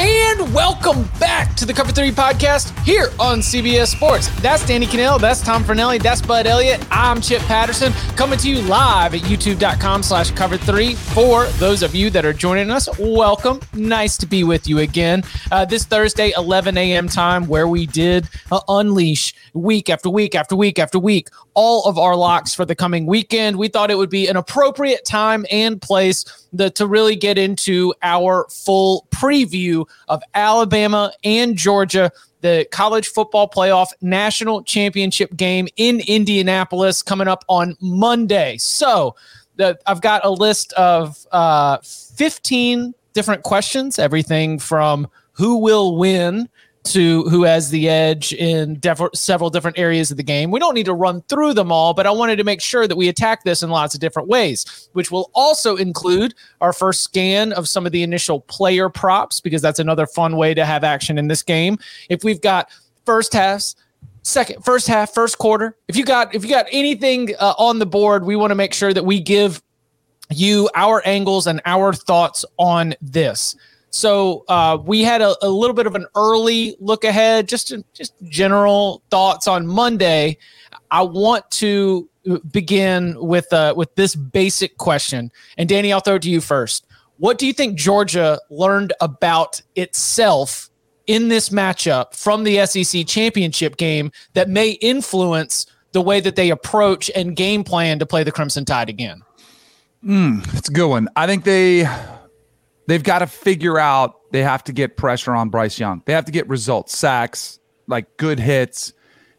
And welcome back to the Cover 3 podcast here on CBS Sports. That's Danny Kanell, that's Tom Fornelli, that's Bud Elliott. I'm Chip Patterson coming to you live at youtube.com slash cover 3. For those of you that are joining us, welcome. Nice to be with you again. Uh, this Thursday, 11 a.m. time, where we did uh, unleash week after week after week after week all of our locks for the coming weekend. We thought it would be an appropriate time and place the, to really get into our full preview of Alabama and Georgia, the college football playoff national championship game in Indianapolis coming up on Monday. So the, I've got a list of uh, 15 different questions, everything from who will win to who has the edge in def- several different areas of the game. We don't need to run through them all, but I wanted to make sure that we attack this in lots of different ways, which will also include our first scan of some of the initial player props, because that's another fun way to have action in this game. If we've got first halves, second first half first quarter if you got if you got anything uh, on the board we want to make sure that we give you our angles and our thoughts on this so uh, we had a, a, little bit of an early look ahead, just just general thoughts on Monday. I want to begin with uh, with this basic question, and Danny, I'll throw it to you first. What do you think Georgia learned about itself in this matchup from the SEC championship game that may influence the way that they approach and game plan to play the Crimson Tide again? Mm, it's a good one. I think they they've got to figure out they have to get pressure on Bryce Young. They have to get results, sacks, like good hits.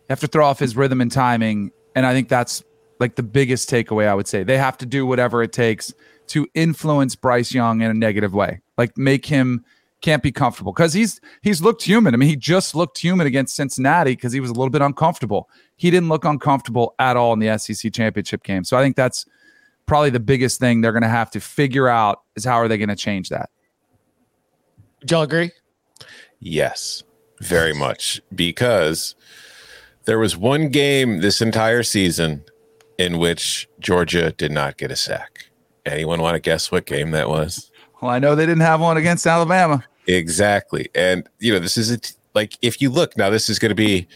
They have to throw off his rhythm and timing. And I think that's like the biggest takeaway I would say. They have to do whatever it takes to influence Bryce Young in a negative way. Like make him can't be comfortable because he's he's looked human. I mean, he just looked human against Cincinnati because he was a little bit uncomfortable. He didn't look uncomfortable at all in the SEC championship game. So I think that's probably the biggest thing they're going to have to figure out is how are they going to change that. Do y'all agree? Yes, very much. Because there was one game this entire season in which Georgia did not get a sack. Anyone want to guess what game that was? Well, I know they didn't have one against Alabama. Exactly. And, you know, this is a t- like, if you look now, this is going to be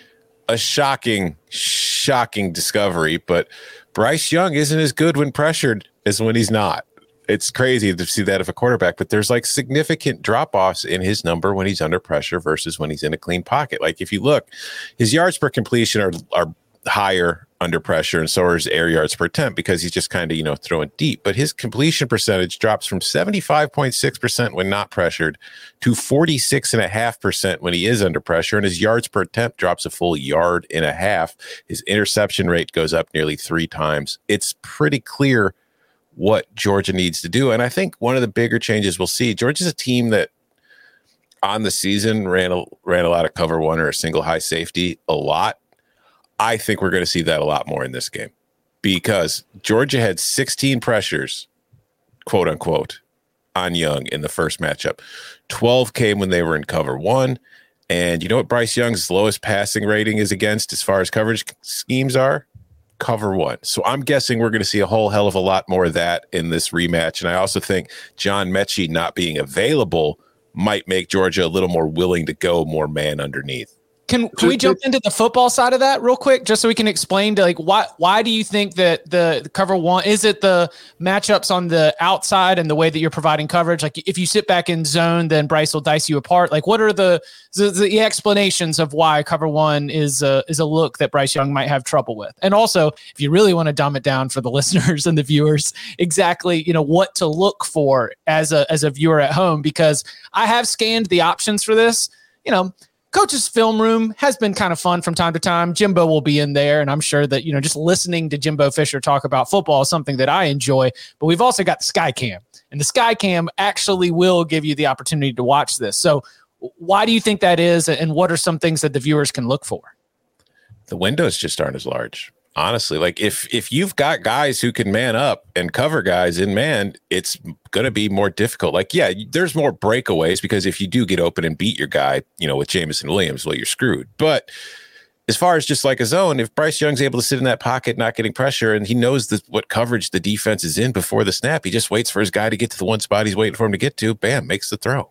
a shocking, shocking discovery, but Bryce Young isn't as good when pressured as when he's not. It's crazy to see that of a quarterback, but there's like significant drop offs in his number when he's under pressure versus when he's in a clean pocket. Like if you look, his yards per completion are are higher under pressure, and so are his air yards per attempt because he's just kind of, you know, throwing deep. But his completion percentage drops from 75.6% when not pressured to 46.5% when he is under pressure. And his yards per attempt drops a full yard and a half. His interception rate goes up nearly three times. It's pretty clear what Georgia needs to do. And I think one of the bigger changes we'll see, Georgia's a team that on the season ran a, ran a lot of cover one or a single high safety a lot I think we're going to see that a lot more in this game because Georgia had 16 pressures, quote unquote, on Young in the first matchup. 12 came when they were in cover one. And you know what Bryce Young's lowest passing rating is against as far as coverage schemes are? Cover one. So I'm guessing we're going to see a whole hell of a lot more of that in this rematch. And I also think John Metchie not being available might make Georgia a little more willing to go more man underneath. Can, can we jump into the football side of that real quick, just so we can explain to like why why do you think that the, the cover one is it the matchups on the outside and the way that you're providing coverage? Like if you sit back in zone, then Bryce will dice you apart. Like what are the the, the explanations of why cover one is a is a look that Bryce Young might have trouble with? And also, if you really want to dumb it down for the listeners and the viewers, exactly you know what to look for as a as a viewer at home, because I have scanned the options for this. You know coach's film room has been kind of fun from time to time. Jimbo will be in there, and I'm sure that you know just listening to Jimbo Fisher talk about football is something that I enjoy. But we've also got the Sky Cam, and the Sky Cam actually will give you the opportunity to watch this. So, why do you think that is, and what are some things that the viewers can look for? The windows just aren't as large honestly like if if you've got guys who can man up and cover guys in man it's going to be more difficult. Like yeah there's more breakaways because if you do get open and beat your guy you know with Jameson Williams well you're screwed. But as far as just like a zone if Bryce Young's able to sit in that pocket not getting pressure and he knows the, what coverage the defense is in before the snap he just waits for his guy to get to the one spot he's waiting for him to get to bam makes the throw.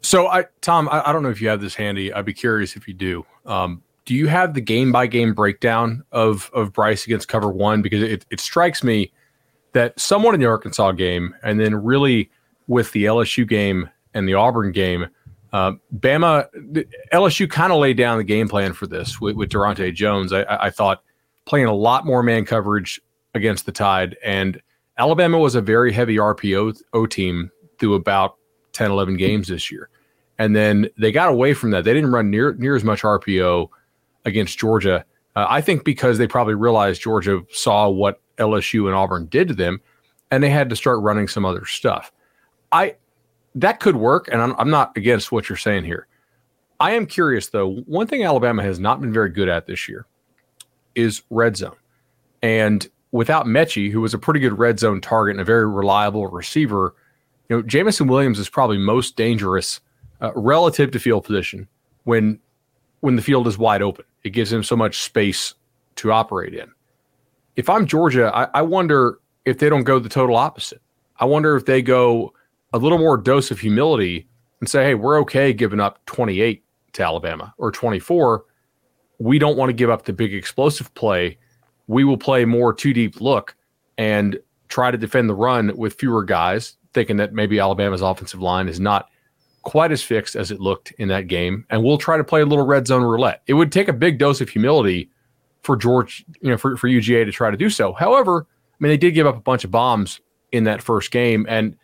So I Tom I, I don't know if you have this handy. I'd be curious if you do. Um do you have the game by game breakdown of of Bryce against cover one? Because it, it strikes me that someone in the Arkansas game and then really with the LSU game and the Auburn game, uh, Bama, LSU kind of laid down the game plan for this with, with Daronte Jones. I, I thought playing a lot more man coverage against the Tide. And Alabama was a very heavy RPO team through about 10, 11 games this year. And then they got away from that. They didn't run near near as much RPO against Georgia. Uh, I think because they probably realized Georgia saw what LSU and Auburn did to them, and they had to start running some other stuff. I that could work, and I'm, I'm not against what you're saying here. I am curious though. One thing Alabama has not been very good at this year is red zone, and without Metchie, who was a pretty good red zone target and a very reliable receiver, you know, Jameson Williams is probably most dangerous uh, relative to field position when when the field is wide open. It gives him so much space to operate in. If I'm Georgia, I, I wonder if they don't go the total opposite. I wonder if they go a little more dose of humility and say, hey, we're okay giving up 28 to Alabama or 24. We don't want to give up the big explosive play. We will play more two deep look and try to defend the run with fewer guys, thinking that maybe Alabama's offensive line is not quite as fixed as it looked in that game. And we'll try to play a little red zone roulette. It would take a big dose of humility for George, you know, for, for UGA to try to do so. However, I mean, they did give up a bunch of bombs in that first game. And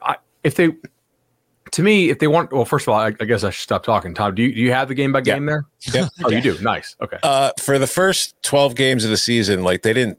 I, if they, to me, if they want, well, first of all, I, I, guess I should stop talking. Tom, do you, do you have the game by game yeah. there? Yeah. oh, you do. Nice. Okay. Uh, for the first 12 games of the season, like they didn't,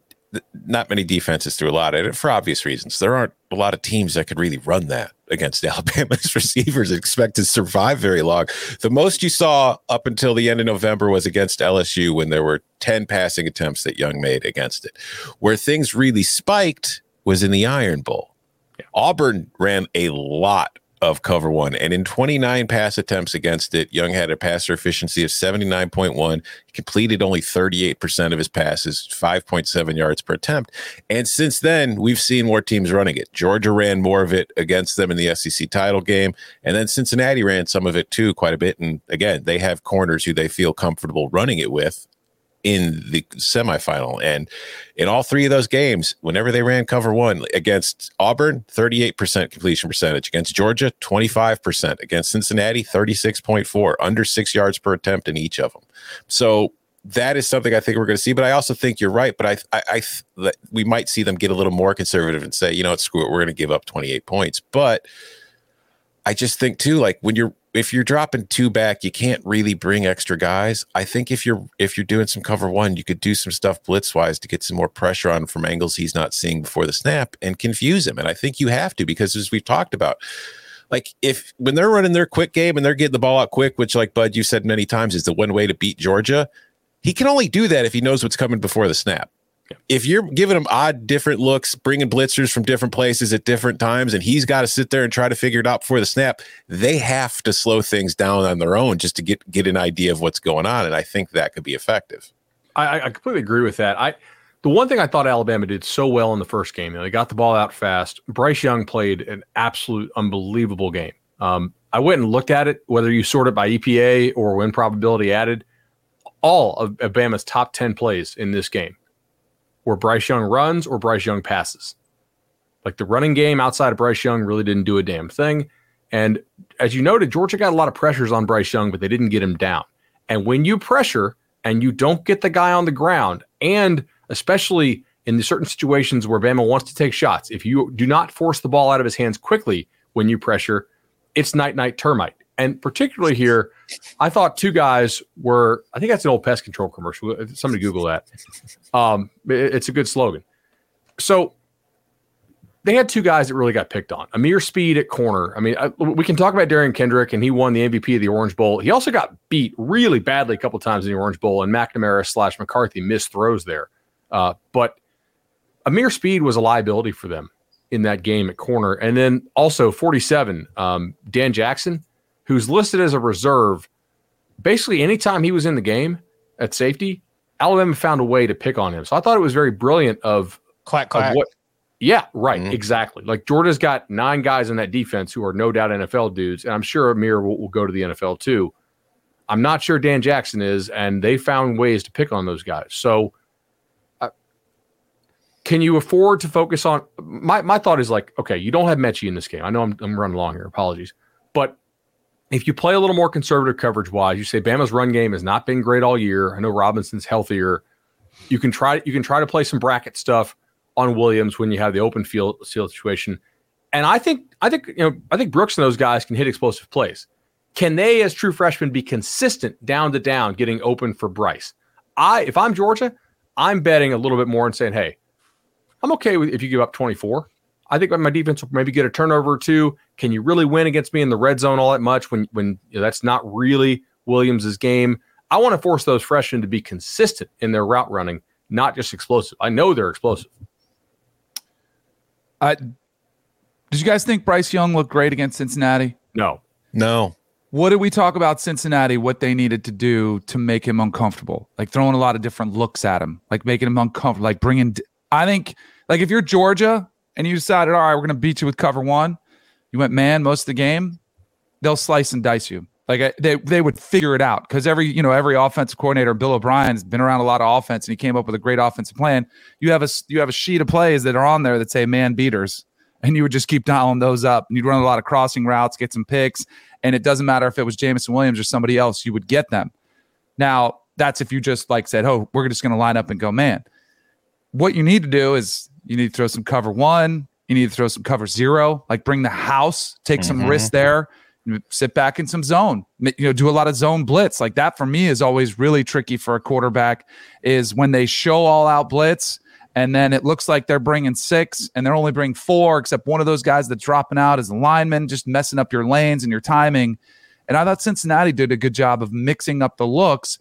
not many defenses threw a lot at it for obvious reasons. There aren't a lot of teams that could really run that against Alabama's receivers expect to survive very long. The most you saw up until the end of November was against LSU when there were 10 passing attempts that Young made against it. Where things really spiked was in the Iron Bowl. Yeah. Auburn ran a lot of cover one. And in 29 pass attempts against it, Young had a passer efficiency of 79.1. He completed only 38% of his passes, 5.7 yards per attempt. And since then, we've seen more teams running it. Georgia ran more of it against them in the SEC title game. And then Cincinnati ran some of it too, quite a bit. And again, they have corners who they feel comfortable running it with in the semifinal. And in all three of those games, whenever they ran cover one against Auburn, 38% completion percentage, against Georgia, 25%, against Cincinnati, 36.4, under six yards per attempt in each of them. So that is something I think we're going to see. But I also think you're right. But I, I, I we might see them get a little more conservative and say, you know, screw it, we're going to give up 28 points. But I just think too, like when you're if you're dropping two back, you can't really bring extra guys. I think if you're if you're doing some cover one, you could do some stuff blitz wise to get some more pressure on from angles he's not seeing before the snap and confuse him. And I think you have to because as we've talked about, like if when they're running their quick game and they're getting the ball out quick, which like Bud you said many times is the one way to beat Georgia, he can only do that if he knows what's coming before the snap. If you're giving him odd, different looks, bringing blitzers from different places at different times, and he's got to sit there and try to figure it out before the snap, they have to slow things down on their own just to get get an idea of what's going on. And I think that could be effective. I, I completely agree with that. I the one thing I thought Alabama did so well in the first game, you know, they got the ball out fast. Bryce Young played an absolute unbelievable game. Um, I went and looked at it, whether you sort it by EPA or win probability added. All of Alabama's top 10 plays in this game were Bryce Young runs or Bryce Young passes. Like the running game outside of Bryce Young really didn't do a damn thing. And as you noted, Georgia got a lot of pressures on Bryce Young, but they didn't get him down. And when you pressure and you don't get the guy on the ground, and especially in the certain situations where Bama wants to take shots, if you do not force the ball out of his hands quickly when you pressure, it's night night termite. And particularly here, I thought two guys were. I think that's an old pest control commercial. Somebody Google that. Um, it, it's a good slogan. So they had two guys that really got picked on. Ameer Speed at corner. I mean, I, we can talk about Derion Kendrick, and he won the MVP of the Orange Bowl. He also got beat really badly a couple times in the Orange Bowl, and McNamara slash McCarthy missed throws there. Uh, but Ameer Speed was a liability for them in that game at corner. And then also 47, um, Dan Jackson, who's listed as a reserve. Basically, anytime he was in the game at safety, Alabama found a way to pick on him. So I thought it was very brilliant of, clack, clack. Of what, yeah, right, mm-hmm. exactly. Like Georgia's got nine guys in that defense who are no doubt NFL dudes, and I'm sure Ameer will, will go to the NFL too. I'm not sure Dan Jackson is, and they found ways to pick on those guys. So can you afford to focus on my, my thought is like okay you don't have Metchie in this game i know I'm, I'm running long here apologies but if you play a little more conservative coverage wise you say bama's run game has not been great all year. I know robinson's healthier. You can try you can try to play some bracket stuff on williams when you have the open field situation. And i think i think you know i think brooks and those guys can hit explosive plays. Can they as true freshmen be consistent down to down getting open for bryce? I if i'm georgia i'm betting a little bit more and saying hey I'm okay with if you give up 24. I think my defense will maybe get a turnover or two. Can you really win against me in the red zone all that much when when you know, that's not really Williams's game? I want to force those freshmen to be consistent in their route running, not just explosive. I know they're explosive. Uh, did you guys think Bryce Young looked great against Cincinnati? No. No. What did we talk about Cincinnati? What they needed to do to make him uncomfortable, like throwing a lot of different looks at him, like making him uncomfortable, like bringing I think like if you're Georgia and you decided, all right, we're going to beat you with cover one, you went man most of the game, they'll slice and dice you. Like they they would figure it out because every you know every offensive coordinator, Bill O'Brien, has been around a lot of offense and he came up with a great offensive plan. You have a you have a sheet of plays that are on there that say man beaters, and you would just keep dialing those up. And you'd run a lot of crossing routes, get some picks, and it doesn't matter if it was Jameson Williams or somebody else, you would get them. Now that's if you just like said, oh, we're just going to line up and go man what you need to do is you need to throw some cover one, you need to throw some cover zero, like bring the house, take some mm-hmm. risks there, sit back in some zone, you know, do a lot of zone blitz. Like that for me is always really tricky for a quarterback is when they show all out blitz and then it looks like they're bringing six and they're only bringing four, except one of those guys that's dropping out is a lineman, just messing up your lanes and your timing. And I thought Cincinnati did a good job of mixing up the looks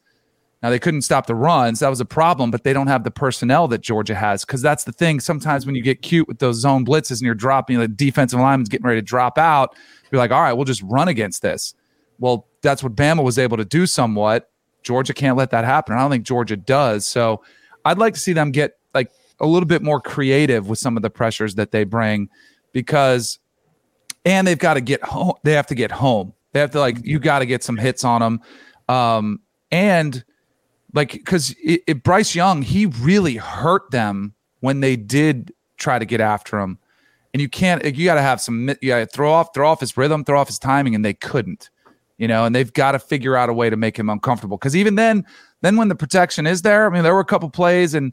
now they couldn't stop the runs. That was a problem, but they don't have the personnel that Georgia has. Because that's the thing. Sometimes when you get cute with those zone blitzes and you're dropping, the defensive lineman's getting ready to drop out, you're like, all right, we'll just run against this. Well, that's what Bama was able to do somewhat. Georgia can't let that happen. I don't think Georgia does. So I'd like to see them get like a little bit more creative with some of the pressures that they bring because and they've got to get home. They have to get home. They have to like you got to get some hits on them. Um, and like because Bryce Young, he really hurt them when they did try to get after him, and you can't. You got to have some. You got to throw off, throw off his rhythm, throw off his timing, and they couldn't. You know, and they've got to figure out a way to make him uncomfortable. Because even then, then when the protection is there, I mean, there were a couple plays and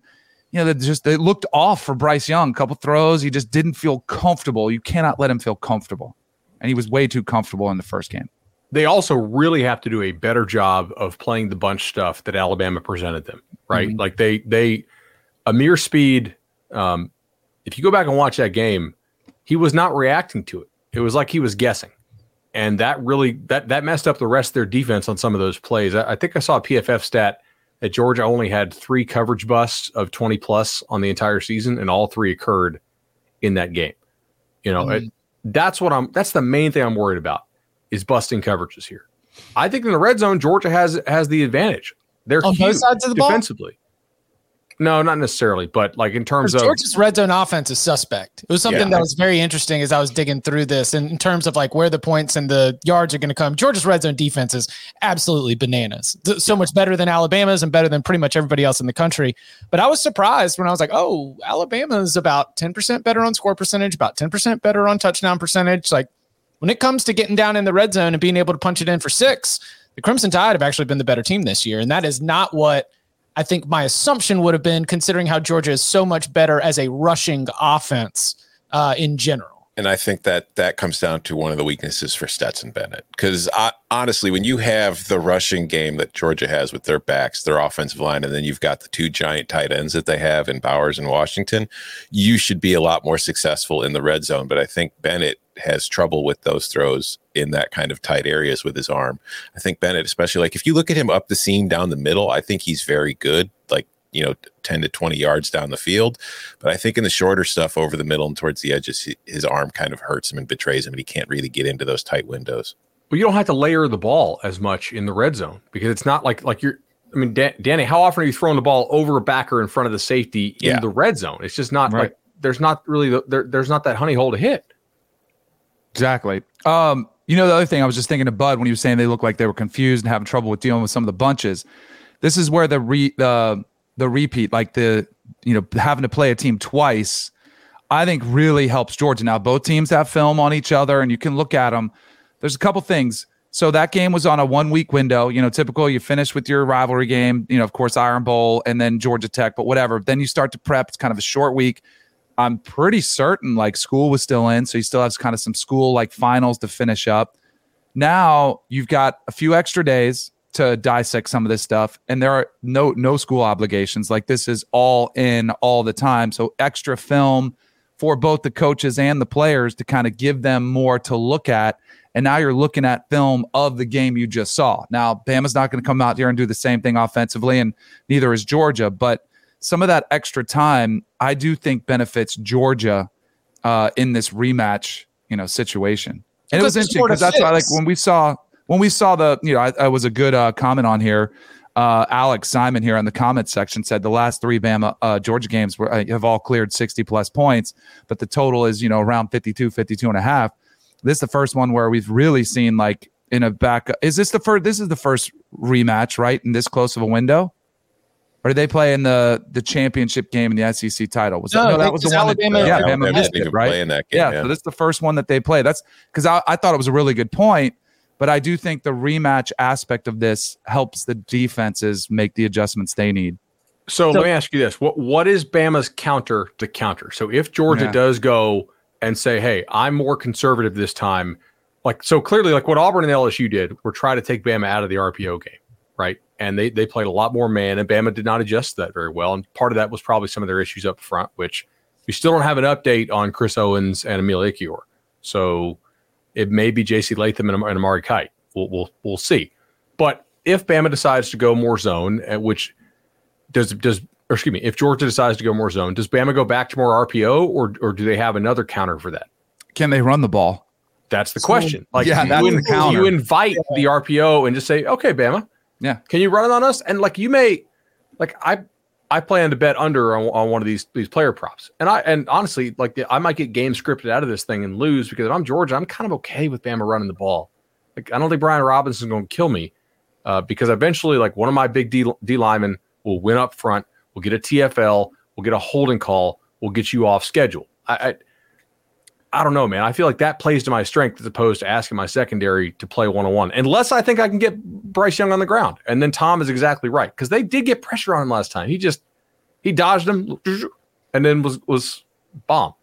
you know, they just they looked off for Bryce Young. A couple throws, he just didn't feel comfortable. You cannot let him feel comfortable, and he was way too comfortable in the first game they also really have to do a better job of playing the bunch stuff that Alabama presented them, right? Mm-hmm. Like they they Ameer Speed. Um, if you go back and watch that game, he was not reacting to it. It was like he was guessing, and that really that that messed up the rest of their defense on some of those plays. I, I think I saw a PFF stat that Georgia only had three coverage busts of 20 plus on the entire season, and all three occurred in that game. You know, mm-hmm. it, that's what I'm. That's the main thing I'm worried about is busting coverages here. I think in the red zone, Georgia has has the advantage. They're on both sides of the defensively. Ball? No, not necessarily, but like in terms of Georgia's red zone offense is suspect. It was something yeah. that was very interesting as I was digging through this in, in terms of like where the points and the yards are going to come. Georgia's red zone defense is absolutely bananas. So much better than Alabama's and better than pretty much everybody else in the country. But I was surprised when I was like, oh, Alabama's about 10% better on score percentage, about 10% better on touchdown percentage. Like when it comes to getting down in the red zone and being able to punch it in for six, the Crimson Tide have actually been the better team this year. And that is not what I think my assumption would have been considering how Georgia is so much better as a rushing offense uh, in general. And I think that that comes down to one of the weaknesses for Stetson Bennett. Because honestly, when you have the rushing game that Georgia has with their backs, their offensive line, and then you've got the two giant tight ends that they have in Bowers and Washington, you should be a lot more successful in the red zone. But I think Bennett has trouble with those throws in that kind of tight areas with his arm. I think Bennett, especially like if you look at him up the seam down the middle, I think he's very good, like, you know, 10 to 20 yards down the field. But I think in the shorter stuff over the middle and towards the edges, his arm kind of hurts him and betrays him, and he can't really get into those tight windows. Well, you don't have to layer the ball as much in the red zone because it's not like like you're. I mean, Danny, how often are you throwing the ball over a backer in front of the safety in yeah. the red zone? It's just not right. like there's not really the, there, there's not that honey hole to hit. Exactly. Um, you know, the other thing I was just thinking of Bud when he was saying they looked like they were confused and having trouble with dealing with some of the bunches. This is where the re the the repeat, like the you know having to play a team twice, I think really helps Georgia. Now both teams have film on each other, and you can look at them. There's a couple things. So that game was on a one week window. You know, typical. You finish with your rivalry game. You know, of course, Iron Bowl and then Georgia Tech, but whatever. Then you start to prep. It's kind of a short week. I'm pretty certain like school was still in, so you still have kind of some school like finals to finish up. Now you've got a few extra days to dissect some of this stuff, and there are no no school obligations. Like this is all in all the time, so extra film for both the coaches and the players to kind of give them more to look at. And now you're looking at film of the game you just saw. Now, Bama's not going to come out here and do the same thing offensively, and neither is Georgia, but some of that extra time, I do think benefits Georgia uh, in this rematch, you know, situation. And it was interesting because that's why, like when we saw when we saw the, you know, I, I was a good uh, comment on here. Uh, Alex Simon here in the comment section said the last three Bama uh, Georgia games were, uh, have all cleared 60 plus points, but the total is, you know, around 52, 52 and a half. This is the first one where we've really seen like in a back. Is this the first? This is the first rematch, right? In this close of a window? Or did they play in the the championship game in the SEC title? Was no, that, no, that was the one. Alabama, that, yeah, Alabama missed it, right? Game, yeah, yeah, so this is the first one that they play. That's because I, I thought it was a really good point, but I do think the rematch aspect of this helps the defenses make the adjustments they need. So, so let me ask you this: what what is Bama's counter to counter? So if Georgia yeah. does go and say, "Hey, I'm more conservative this time," like so clearly, like what Auburn and LSU did, were try to take Bama out of the RPO game, right? and they they played a lot more man, and Bama did not adjust to that very well. And part of that was probably some of their issues up front, which we still don't have an update on Chris Owens and Emil Ekiyor. So it may be J.C. Latham and, and Amari Kight. We'll, we'll we'll see. But if Bama decides to go more zone, uh, which does does or excuse me, if Georgia decides to go more zone, does Bama go back to more RPO, or or do they have another counter for that? Can they run the ball? That's the so, question. Like, yeah, that's you, the counter. you invite yeah. the RPO and just say, okay, Bama, yeah. Can you run it on us? And like you may, like I, I plan to bet under on, on one of these these player props, and I and honestly, like I might get game scripted out of this thing and lose because if I'm Georgia, I'm kind of okay with Bama running the ball. Like I don't think Brian Robinson's going to kill me uh, because eventually, like one of my big D, D linemen will win up front. We'll get a TFL. We'll get a holding call. We'll get you off schedule. I, I I don't know, man. I feel like that plays to my strength as opposed to asking my secondary to play one on one, unless I think I can get Bryce Young on the ground. And then Tom is exactly right because they did get pressure on him last time. He just he dodged him and then was was bomb.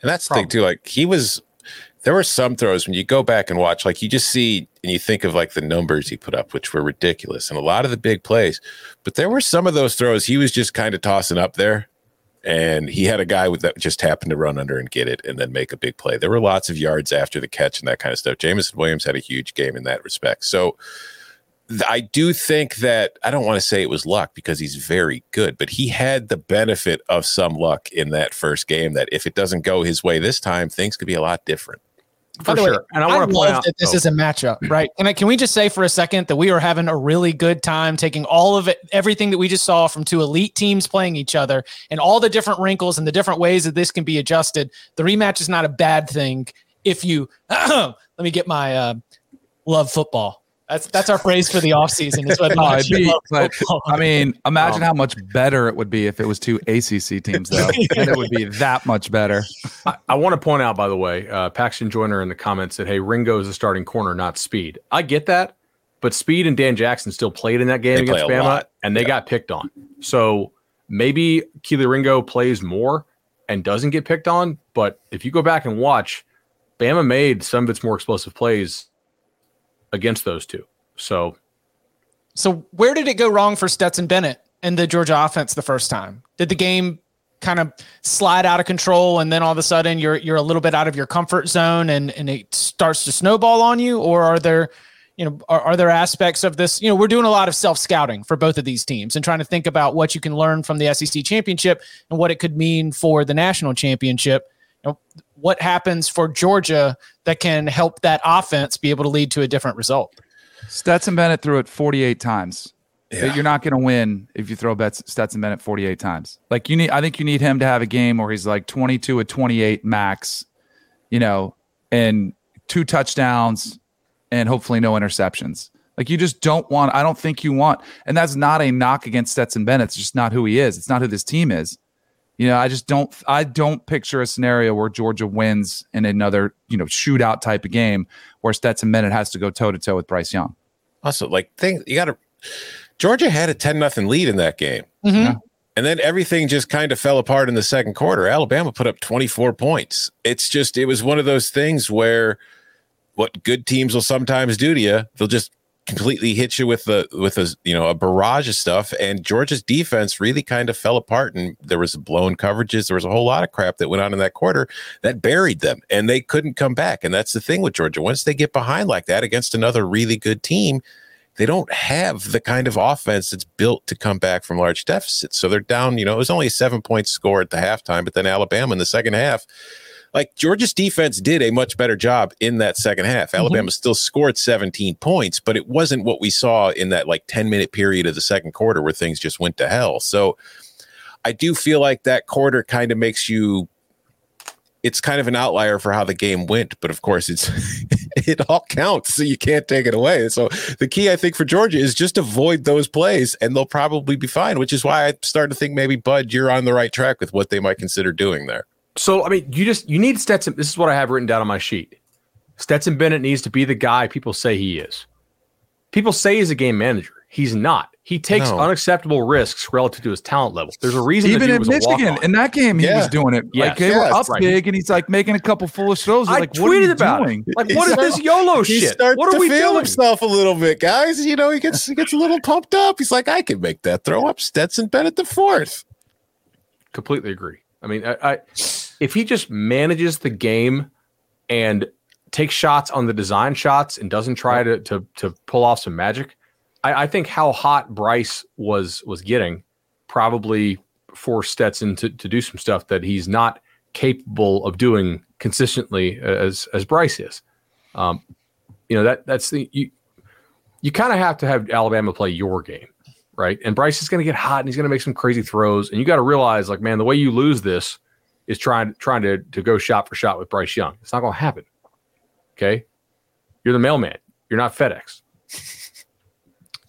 And that's Problem. the thing too. Like he was, there were some throws when you go back and watch, like you just see and you think of like the numbers he put up, which were ridiculous, and a lot of the big plays. But there were some of those throws he was just kind of tossing up there and he had a guy with that just happened to run under and get it and then make a big play. There were lots of yards after the catch and that kind of stuff. Jameson Williams had a huge game in that respect. So I do think that I don't want to say it was luck because he's very good, but he had the benefit of some luck in that first game. That if it doesn't go his way this time, things could be a lot different. By For the way, sure. And I I, want to point out that this oh, is a matchup, right? And can we just say for a second that we are having a really good time taking all of it, everything that we just saw from two elite teams playing each other, and all the different wrinkles and the different ways that this can be adjusted. The rematch is not a bad thing if you. let me get my uh, love football. That's that's our phrase for the offseason. Is whether or No, not it'd you be, but. I mean, imagine Um, how much better it would be if it was two ACC teams, though. and it would be that much better. I, I want to point out, by the way, uh, Paxton Joyner in the comments said, "Hey, Ringo is a starting corner, not Speed." I get that, but Speed and Dan Jackson still played in that game They against Bama, lot. and they Yeah. got picked on. So maybe Kelee Ringo plays more and doesn't get picked on. But if you go back and watch, Bama made some of its more explosive plays against those two. So So where did it go wrong for Stetson Bennett and the Georgia offense the first time? Did the game kind of slide out of control and then all of a sudden you're you're a little bit out of your comfort zone and and it starts to snowball on you or are there you know are, are there aspects of this you know we're doing a lot of self scouting for both of these teams and trying to think about what you can learn from the SEC championship and what it could mean for the national championship you know what happens for Georgia that can help that offense be able to lead to a different result Stetson Bennett threw it 48 times. Yeah. You're not going to win if you throw bets Stetson Bennett 48 times. Like you need, I think you need him to have a game where he's like 22 at 28 max, you know, and two touchdowns and hopefully no interceptions. Like you just don't want. I don't think you want, and that's not a knock against Stetson Bennett. It's just not who he is. It's not who this team is. You know, I just don't. I don't picture a scenario where Georgia wins in another, you know, shootout type of game where Stetson Bennett has to go toe to toe with Bryce Young. Also, like thing you got to. Georgia had a ten nothing lead in that game, Mhm. and then everything just kind of fell apart in the second quarter. Alabama put up twenty four points. It's just it was one of those things where what good teams will sometimes do to you, they'll just completely hit you with the with a you know a barrage of stuff. And Georgia's defense really kind of fell apart, and there was blown coverages. There was a whole lot of crap that went on in that quarter that buried them, and they couldn't come back. And that's the thing with Georgia. Once they get behind like that against another really good team, they don't have the kind of offense that's built to come back from large deficits. So they're down, you know, it was only a seven point score at the halftime, but then Alabama in the second half, like Georgia's defense did a much better job in that second half. Mm-hmm. Alabama still scored 17 points, but it wasn't what we saw in that like 10 minute period of the second quarter where things just went to hell. So I do feel like that quarter kind of makes you it's kind of an outlier for how the game went, but of course it's it all counts, so you can't take it away. So the key I think for Georgia is just avoid those plays and they'll probably be fine, which is why I started to think maybe Bud, you're on the right track with what they might consider doing there. So I mean, you just you need Stetson. This is what I have written down on my sheet. Stetson Bennett needs to be the guy people say he is. People say he's a game manager. He's not. He takes No. unacceptable risks relative to his talent level. There's a reason. Even in Michigan, in that game, he Yeah. was doing it. Yes. Like they Yeah, were up right. big, and he's like making a couple foolish throws. They're I like, what are you tweeted about doing? it. Like, He what is starts- this YOLO He shit? starts What are to we feel doing? himself a little bit, guys. You know, he gets he gets a little pumped up. He's like, I can make that throw up. Stetson Bennett the fourth. Completely agree. I mean, I, I if he just manages the game and takes shots on the design shots and doesn't try to to to pull off some magic, I, I think how hot Bryce was was getting probably forced Stetson to to do some stuff that he's not capable of doing consistently as as Bryce is. Um, you know that that's the you you kind of have to have Alabama play your game, right? And Bryce is going to get hot and he's going to make some crazy throws, and you got to realize, like, man, the way you lose this is trying trying to to go shot for shot with Bryce Young. It's not going to happen. Okay, you're the mailman. You're not FedEx.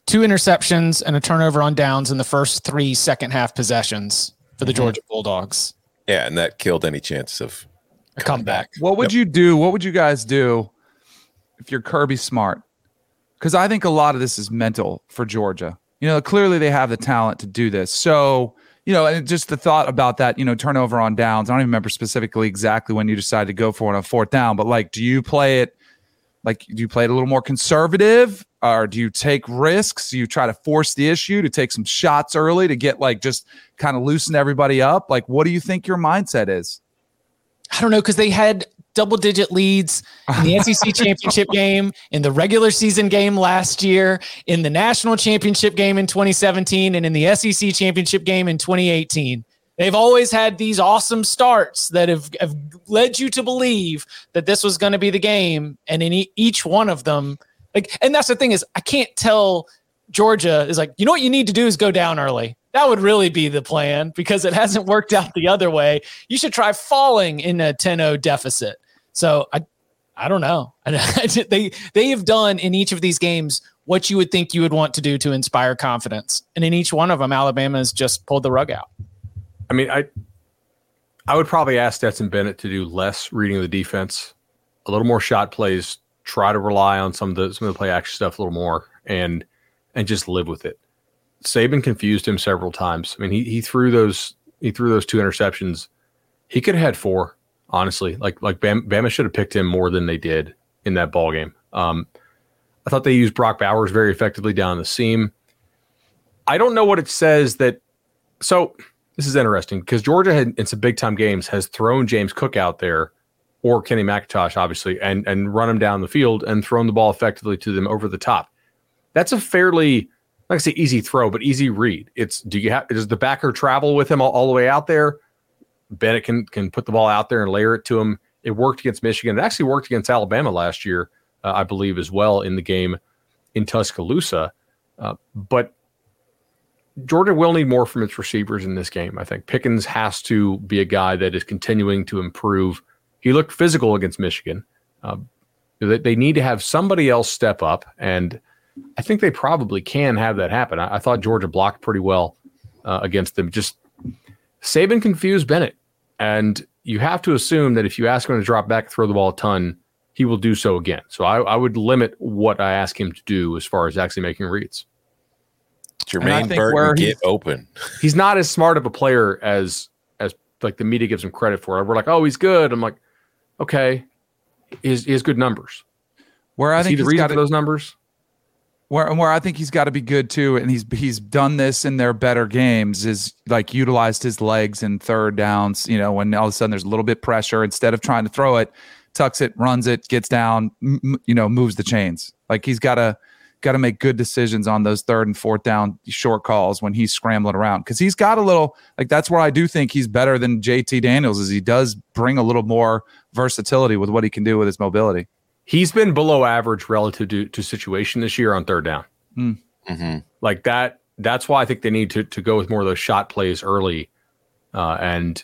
two interceptions and a turnover on downs in the first three second half possessions for the mm-hmm. Georgia Bulldogs. Yeah, and that killed any chance of A comeback. What would you do? What would you guys do if you're Kirby Smart? Because I think a lot of this is mental for Georgia. You know, clearly they have the talent to do this. So, you know, and just the thought about that, you know, turnover on downs. I don't even remember specifically exactly when you decided to go for it on fourth down, but like, do you play it like, do you play it a little more conservative or do you take risks? Do you try to force the issue to take some shots early to get like just kind of loosen everybody up? Like, what do you think your mindset is? I don't know because they had double digit leads in the SEC championship game, in the regular season game last year, in the national championship game in 2017, and in the SEC championship game in 2018. They've always had these awesome starts that have, have led you to believe that this was going to be the game. And in e- each one of them, like, and that's the thing is, I can't tell Georgia is like, you know what you need to do is go down early. That would really be the plan because it hasn't worked out the other way. You should try falling in a 10-0 deficit. So I I don't know. they they have done in each of these games what you would think you would want to do to inspire confidence. And in each one of them, Alabama has just pulled the rug out. I mean, I I would probably ask Stetson Bennett to do less reading of the defense, a little more shot plays, try to rely on some of the some of the play action stuff a little more, and and just live with it. Saban confused him several times. I mean, he he threw those he threw those two interceptions. He could have had four, honestly. Like like Bama, Bama should have picked him more than they did in that ball game. Um, I thought they used Brock Bowers very effectively down the seam. I don't know what it says that. So this is interesting because Georgia had in some big time games has thrown James Cook out there or Kenny McIntosh, obviously, and and run them down the field and thrown the ball effectively to them over the top. That's a fairly like I say easy throw, but easy read. It's do you have does the backer travel with him all, all the way out there? Bennett can can put the ball out there and layer it to him. It worked against Michigan. It actually worked against Alabama last year, uh, I believe, as well in the game in Tuscaloosa. Uh, but Georgia will need more from its receivers in this game. I think Pickens has to be a guy that is continuing to improve. He looked physical against Michigan. Uh, they, they need to have somebody else step up, and I think they probably can have that happen. I, I thought Georgia blocked pretty well uh, against them. Just Saban confused Bennett, and you have to assume that if you ask him to drop back, throw the ball a ton, he will do so again. So I, I would limit what I ask him to do as far as actually making reads. Jermaine Burton get open. He's not as smart of a player as as like the media gives him credit for. We're like, oh, he's good. I'm like, okay, he has, he has good numbers. Where I Is think he the he's reason got for those numbers. Where where I think he's got to be good too, and he's he's done this in their better games. Is like utilized his legs in third downs. You know, when all of a sudden there's a little bit pressure, instead of trying to throw it, tucks it, runs it, gets down, m- you know, moves the chains. Like he's got to got to make good decisions on those third and fourth down short calls when he's scrambling around because he's got a little like that's where I do think he's better than JT Daniels is he does bring a little more versatility with what he can do with his mobility. He's been below average relative to, to situation this year on third down. Mm-hmm. Like that. That's why I think they need to to go with more of those shot plays early. Uh, and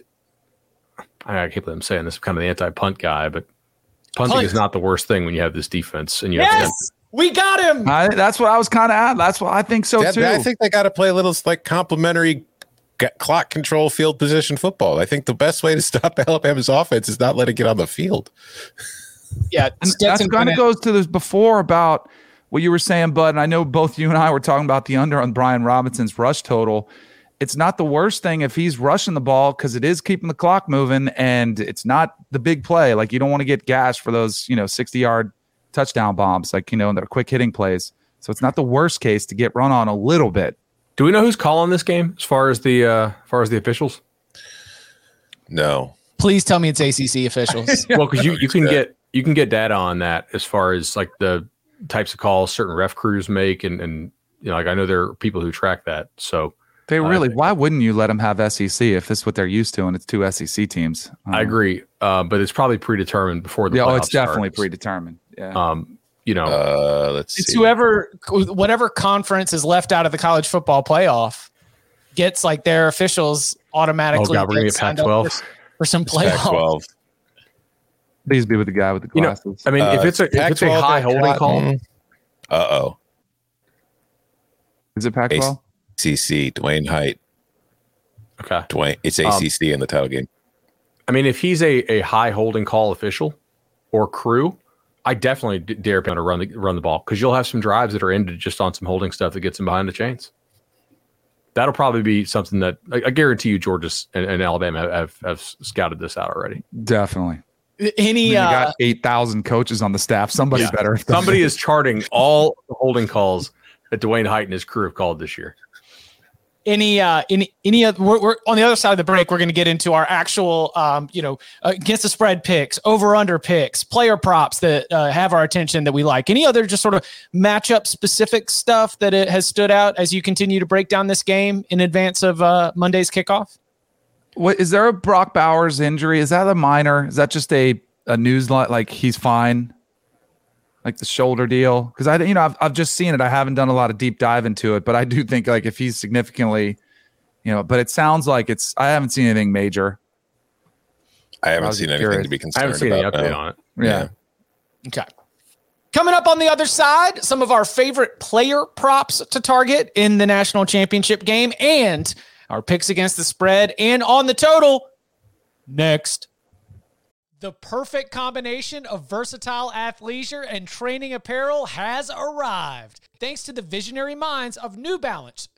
I can't believe I'm saying this. I'm kind of the anti punt guy, but punting Punt. is not the worst thing when you have this defense and you have Yes, we got him. I, that's what I was kind of at. That's what I think so That- too. I think they got to play a little like complementary g- clock control field position football. I think the best way to stop Alabama's offense is not let it get on the field. Yeah, And Stetson that's kind of goes to this before about what you were saying, Bud. And I know both you and I were talking about the under on Brian Robinson's rush total. It's not the worst thing if he's rushing the ball because it is keeping the clock moving and it's not the big play. Like you don't want to get gashed for those, you know, 60 yard touchdown bombs, like, you know, and they're quick hitting plays. So it's not the worst case to get run on a little bit. Do we know who's calling this game as far as the uh, as far as the officials? No, Please tell me it's ACC officials. Well, because you, you can get you can get data on that as far as like the types of calls certain ref crews make, and and you know, like I know there are people who track that. So They really, think- why wouldn't you let them have SEC if this is what they're used to and it's two SEC teams? I agree, uh, but it's probably predetermined before the. Yeah, oh, it's definitely start. predetermined. Yeah. Um, you know, uh, let's It's see. whoever, whatever conference is left out of the college football playoff gets like their officials automatically. Oh, God, we're gonna get get signed Pac-12? for, for some It's playoff. Pac-12. Please be with the guy with the You know, glasses. I mean, if Uh, it's a if it's a high holding caught call, Uh-oh. is it Pac-12? ACC, Duane Heydt. okay. Duane, it's Um, ACC in the title game. I mean, if he's a, a high holding call official or crew, I definitely d- dare him to run the run the ball because you'll have some drives that are ended just on some holding stuff that gets him behind the chains. That'll probably be something that I, I guarantee you, Georgia and, and Alabama have, have have scouted this out already. Definitely. I Any mean, you uh, got 8,000 coaches on the staff. Somebody Yeah. better. Somebody is charting all the holding calls that Duane Heydt and his crew have called this year. any uh any any other we're, we're on the other side of the break we're going to get into our actual um you know against the spread picks over under picks player props that uh, have our attention that we like any other just sort of matchup specific stuff that it has stood out as you continue to break down this game in advance of uh monday's kickoff what is there a brock bowers injury? Is that a minor? Is that just a a news like he's fine? Like the shoulder deal? Because I you know I've, I've just seen it. I haven't done a lot of deep dive into it but I do think like if he's significantly you know but it sounds like it's I haven't seen anything major. I haven't seen anything to be concerned I haven't seen about any update on it yeah. yeah. Okay. Coming up on the other side, some of our favorite player props to target in the national championship game and our picks against the spread and on the total next. The perfect combination of versatile athleisure and training apparel has arrived. Thanks to the visionary minds of New Balance,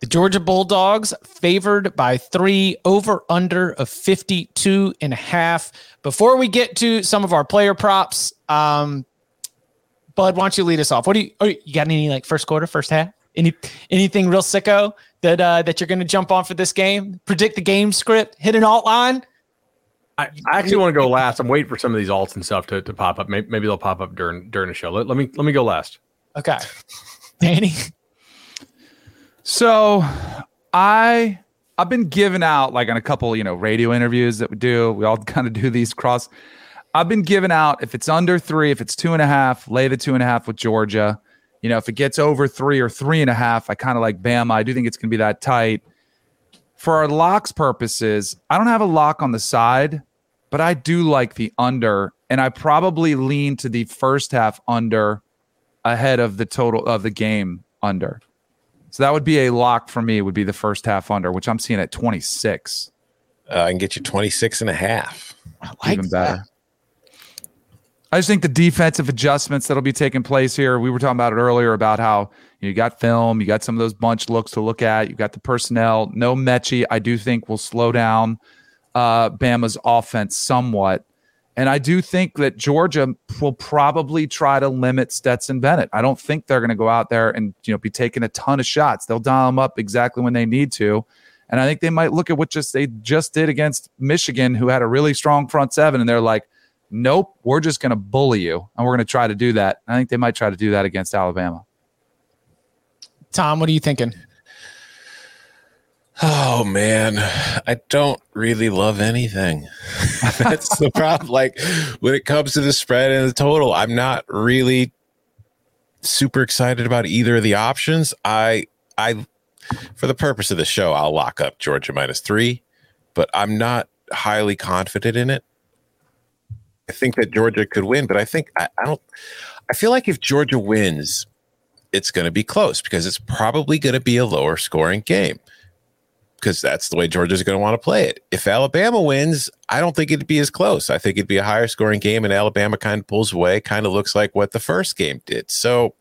The Georgia Bulldogs favored by three over under of 52 and a half. Before we get to some of our player props, um, Bud, why don't you lead us off? What do you, oh, you got any like first quarter, first half? Any, anything real sicko that, uh, that you're going to jump on for this game? Predict the game script, hit an alt line? I, I actually want to go last. I'm waiting for some of these alts and stuff to, to pop up. Maybe, maybe they'll pop up during, during the show. Let, let me, let me go last. Okay. Danny. So I I've been giving out like on a couple, you know, radio interviews that we do. We all kind of do these cross. I've been giving out if it's under three, if it's two and a half, lay the two and a half with Georgia. You know, if it gets over three or three and a half, I kind of like Bama. I do think it's going to be that tight. For our locks purposes, I don't have a lock on the side, but I do like the under, and I probably lean to the first half under ahead of the total of the game under. So that would be a lock for me, would be the first half under, which I'm seeing at 26. Uh, I can get you 26 and a half. I like Even better. That. I just think the defensive adjustments that'll be taking place here. We were talking about it earlier about how you got film, you got some of those bunch looks to look at, you got the personnel. No Metchie, I do think will slow down uh, Bama's offense somewhat. And I do think that Georgia will probably try to limit Stetson Bennett. I don't think they're going to go out there and you know be taking a ton of shots. They'll dial them up exactly when they need to. And I think they might look at what just they just did against Michigan, who had a really strong front seven, and they're like, "Nope, we're just going to bully you, and we're going to try to do that." I think they might try to do that against Alabama. Tom, what are you thinking? Oh man, I don't really love anything. That's the problem. Like when it comes to the spread and the total, I'm not really super excited about either of the options. I I for the purpose of the show, I'll lock up Georgia minus 3, but I'm not highly confident in it. I think that Georgia could win, but I think I, I don't I feel like if Georgia wins, it's going to be close because it's probably going to be a lower scoring game because that's the way Georgia's going to want to play it. If Alabama wins, I don't think it'd be as close. I think it'd be a higher scoring game, and Alabama kind of pulls away, kind of looks like what the first game did. So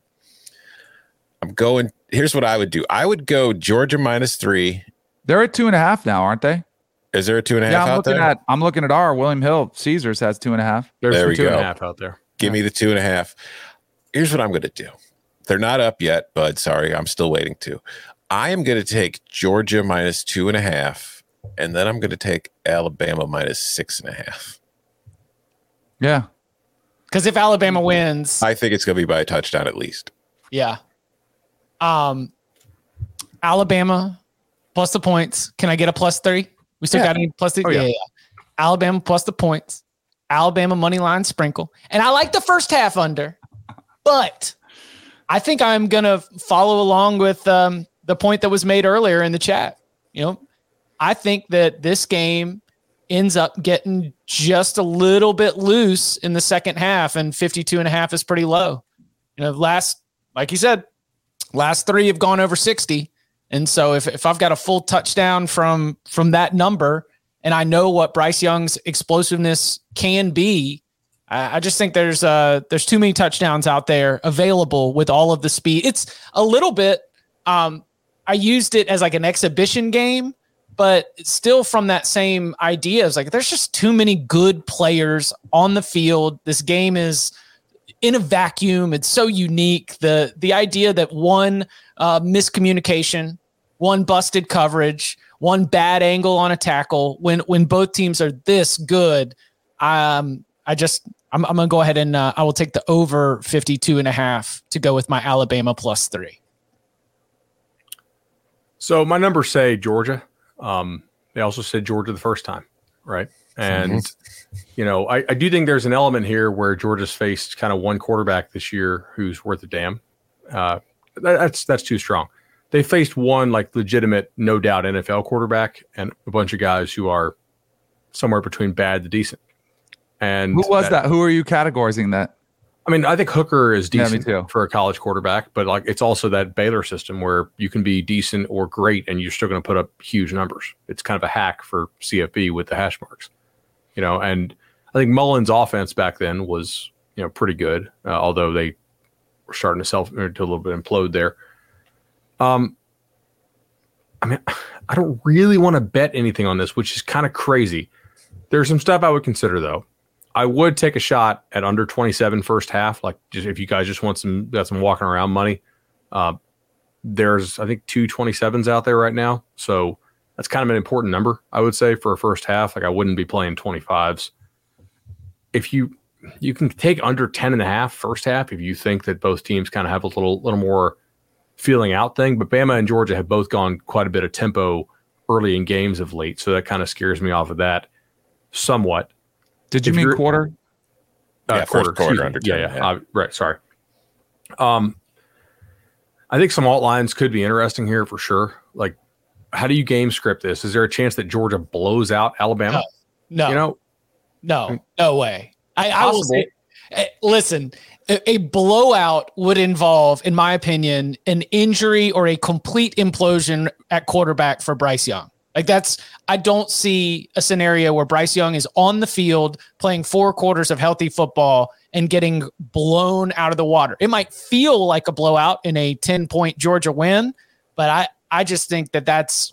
I'm going. Here's what I would do I would go Georgia minus three. They're at two and a half now, aren't they? Is there a two and a half? Yeah, I'm looking there? at I'm looking at our William Hill Caesars has two and a half. There's there we two go. and a half out there. Give yeah. me the two and a half. Here's what I'm going to do. They're not up yet, bud. Sorry, I'm still waiting to. I am going to take Georgia minus two and a half, and then I'm going to take Alabama minus six and a half. Yeah. Because if Alabama wins, I think it's going to be by a touchdown at least. Yeah. Um, Alabama plus the points. Can I get a plus three? We still Yeah. got any three? Oh, yeah. yeah, yeah. Alabama plus the points. Alabama money line sprinkle. And I like the first half under, but I think I'm gonna follow along with um, the point that was made earlier in the chat. You know, I think that this game ends up getting just a little bit loose in the second half, and 52 and a half is pretty low. You know, last, like you said, last three have gone over 60. And so if, if I've got a full touchdown from from that number and I know what Bryce Young's explosiveness can be, I, I just think there's uh there's too many touchdowns out there available with all of the speed. It's a little bit um I used it as like an exhibition game, but still from that same idea. It's like there's just too many good players on the field. This game is in a vacuum. It's so unique. The the idea that one uh, miscommunication, one busted coverage, one bad angle on a tackle, when when both teams are this good, um, I just I'm, I'm gonna go ahead and uh, I will take the over 52 and a half to go with my Alabama plus three. So my numbers say Georgia. Um, they also said Georgia the first time, right? And you know, I, I do think there's an element here where Georgia's faced kind of one quarterback this year who's worth a damn. Uh, that, that's that's too strong. They faced one like legitimate, no doubt NFL quarterback and a bunch of guys who are somewhere between bad to decent. And Who was that? Who are you categorizing that? I mean, I think Hooker is Yeah, decent too. for a college quarterback, but like it's also that Baylor system where you can be decent or great and you're still going to put up huge numbers. It's kind of a hack for CFB with the hash marks, you know. And I think Mullen's offense back then was you know pretty good, uh, although they were starting to self or to a little bit implode there. Um, I mean, I don't really want to bet anything on this, which is kind of crazy. There's some stuff I would consider though. I would take a shot at under 27 first half. Like just if you guys just want some got some walking around money. Uh, there's I think two 27s out there right now. So that's kind of an important number, I would say, for a first half. Like I wouldn't be playing 25s. If you you can take under 10 and a half first half if you think that both teams kind of have a little little more feeling out thing. But Bama and Georgia have both gone quite a bit of tempo early in games of late. So that kind of scares me off of that somewhat. Did you If mean you're- quarter? Yeah, first quarter under yeah, 10, yeah, yeah. Uh, right. Sorry. Um, I think some alt lines could be interesting here for sure. Like, how do you game script this? Is there a chance that Georgia blows out Alabama? No, You know, no, no way. I, I will say, eh, listen, a, a blowout would involve, in my opinion, an injury or a complete implosion at quarterback for Bryce Young. Like that's, I don't see a scenario where Bryce Young is on the field playing four quarters of healthy football and getting blown out of the water. It might feel like a blowout in a 10 point Georgia win, but I, I just think that that's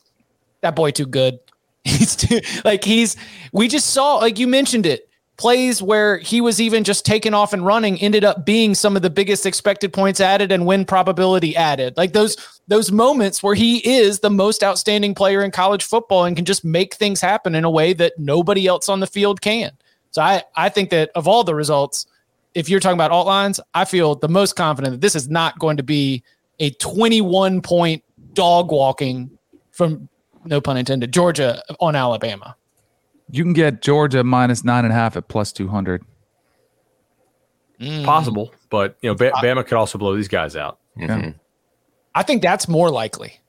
that boy too good. He's too like he's we just saw like you mentioned it plays where he was even just taken off and running ended up being some of the biggest expected points added and win probability added like those those moments where he is the most outstanding player in college football and can just make things happen in a way that nobody else on the field can so i i think that of all the results if you're talking about alt lines i feel the most confident that this is not going to be a 21 point dog walking from no pun intended georgia on alabama You can get Georgia minus nine and a half at plus 200. Mm. possible, but you know, ba- Bama could also blow these guys out. Yeah. I think that's more likely.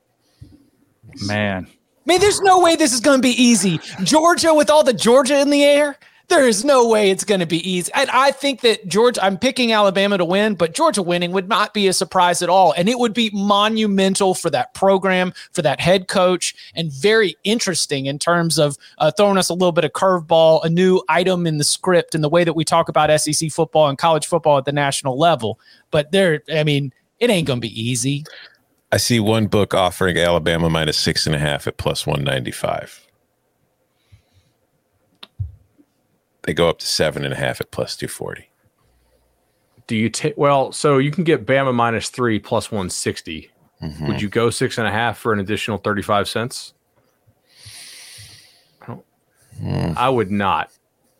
Man. I mean, there's no way this is going to be easy. Georgia with all the Georgia in the air, there is no way it's going to be easy. And I think that Georgia, I'm picking Alabama to win, but Georgia winning would not be a surprise at all. And it would be monumental for that program, for that head coach, and very interesting in terms of uh, throwing us a little bit of curveball, a new item in the script, and the way that we talk about SEC football and college football at the national level. But there, I mean, it ain't going to be easy. I see one book offering Alabama minus six and a half at plus 195. They go up to seven and a half at plus 240. Do you take well? So you can get Bama minus three plus one sixty. Mm-hmm. Would you go six and a half for an additional thirty five cents? I. Hmm. I would not.